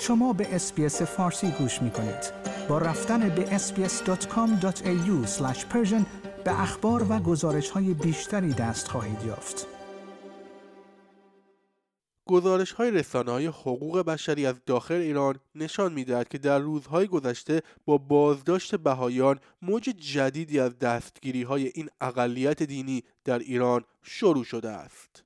شما به اسپیس فارسی گوش می کنید. با رفتن به sbs.com.au به اخبار و گزارش های بیشتری دست خواهید یافت. گزارش های رسانه های حقوق بشری از داخل ایران نشان می‌دهد که در روزهای گذشته با بازداشت بهایان موج جدیدی از دستگیری های این اقلیت دینی در ایران شروع شده است.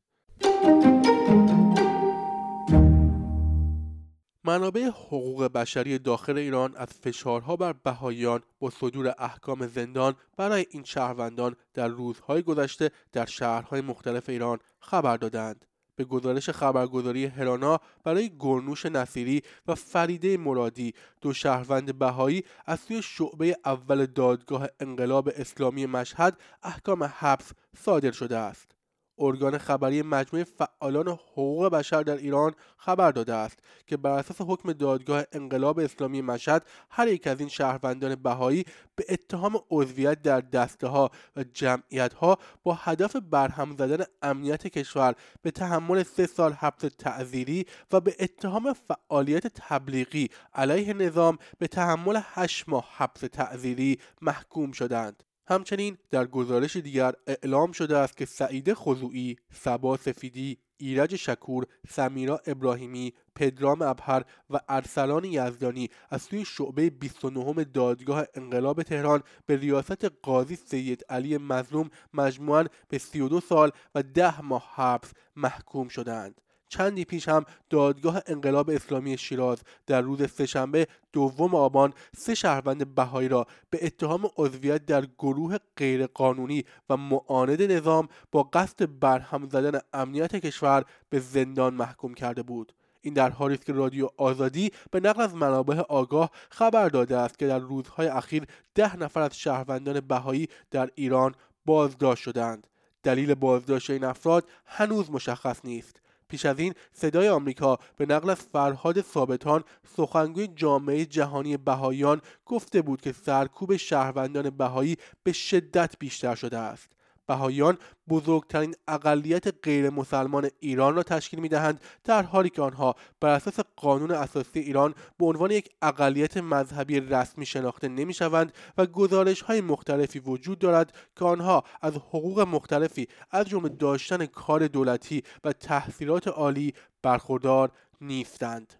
منابع حقوق بشری داخل ایران از فشارها بر بهاییان با صدور احکام زندان برای این شهروندان در روزهای گذشته در شهرهای مختلف ایران خبر دادند. به گزارش خبرگزاری هرانا برای گرنوش نصیری و فریده مرادی دو شهروند بهایی از سوی شعبه اول دادگاه انقلاب اسلامی مشهد احکام حبس صادر شده است. ارگان خبری مجموعه فعالان حقوق بشر در ایران خبر داده است که بر اساس حکم دادگاه انقلاب اسلامی مشهد هر یک از این شهروندان بهایی به اتهام عضویت در دسته ها و جمعیت ها با هدف برهم زدن امنیت کشور به تحمل سه سال حبس تعذیری و به اتهام فعالیت تبلیغی علیه نظام به تحمل هشت ماه حبس تعذیری محکوم شدند. همچنین در گزارش دیگر اعلام شده است که سعید خضوعی، سبا سفیدی، ایرج شکور، سمیرا ابراهیمی، پدرام ابهر و ارسلان یزدانی از سوی شعبه 29 دادگاه انقلاب تهران به ریاست قاضی سید علی مظلوم مجموعاً به 32 سال و 10 ماه حبس محکوم شدند. چندی پیش هم دادگاه انقلاب اسلامی شیراز در روز سهشنبه دوم آبان سه شهروند بهایی را به اتهام عضویت در گروه غیرقانونی و معاند نظام با قصد برهم زدن امنیت کشور به زندان محکوم کرده بود. این در حالی است که رادیو آزادی به نقل از منابع آگاه خبر داده است که در روزهای اخیر ده نفر از شهروندان بهایی در ایران بازداشت شدند. دلیل بازداشت این افراد هنوز مشخص نیست. پیش از این صدای آمریکا به نقل از فرهاد ثابتان سخنگوی جامعه جهانی بهاییان گفته بود که سرکوب شهروندان بهایی به شدت بیشتر شده است. بهاییان بزرگترین اقلیت غیر مسلمان ایران را تشکیل می دهند در حالی که آنها بر اساس قانون اساسی ایران به عنوان یک اقلیت مذهبی رسمی شناخته نمی شوند و گزارش های مختلفی وجود دارد که آنها از حقوق مختلفی از جمله داشتن کار دولتی و تحصیلات عالی برخوردار نیستند.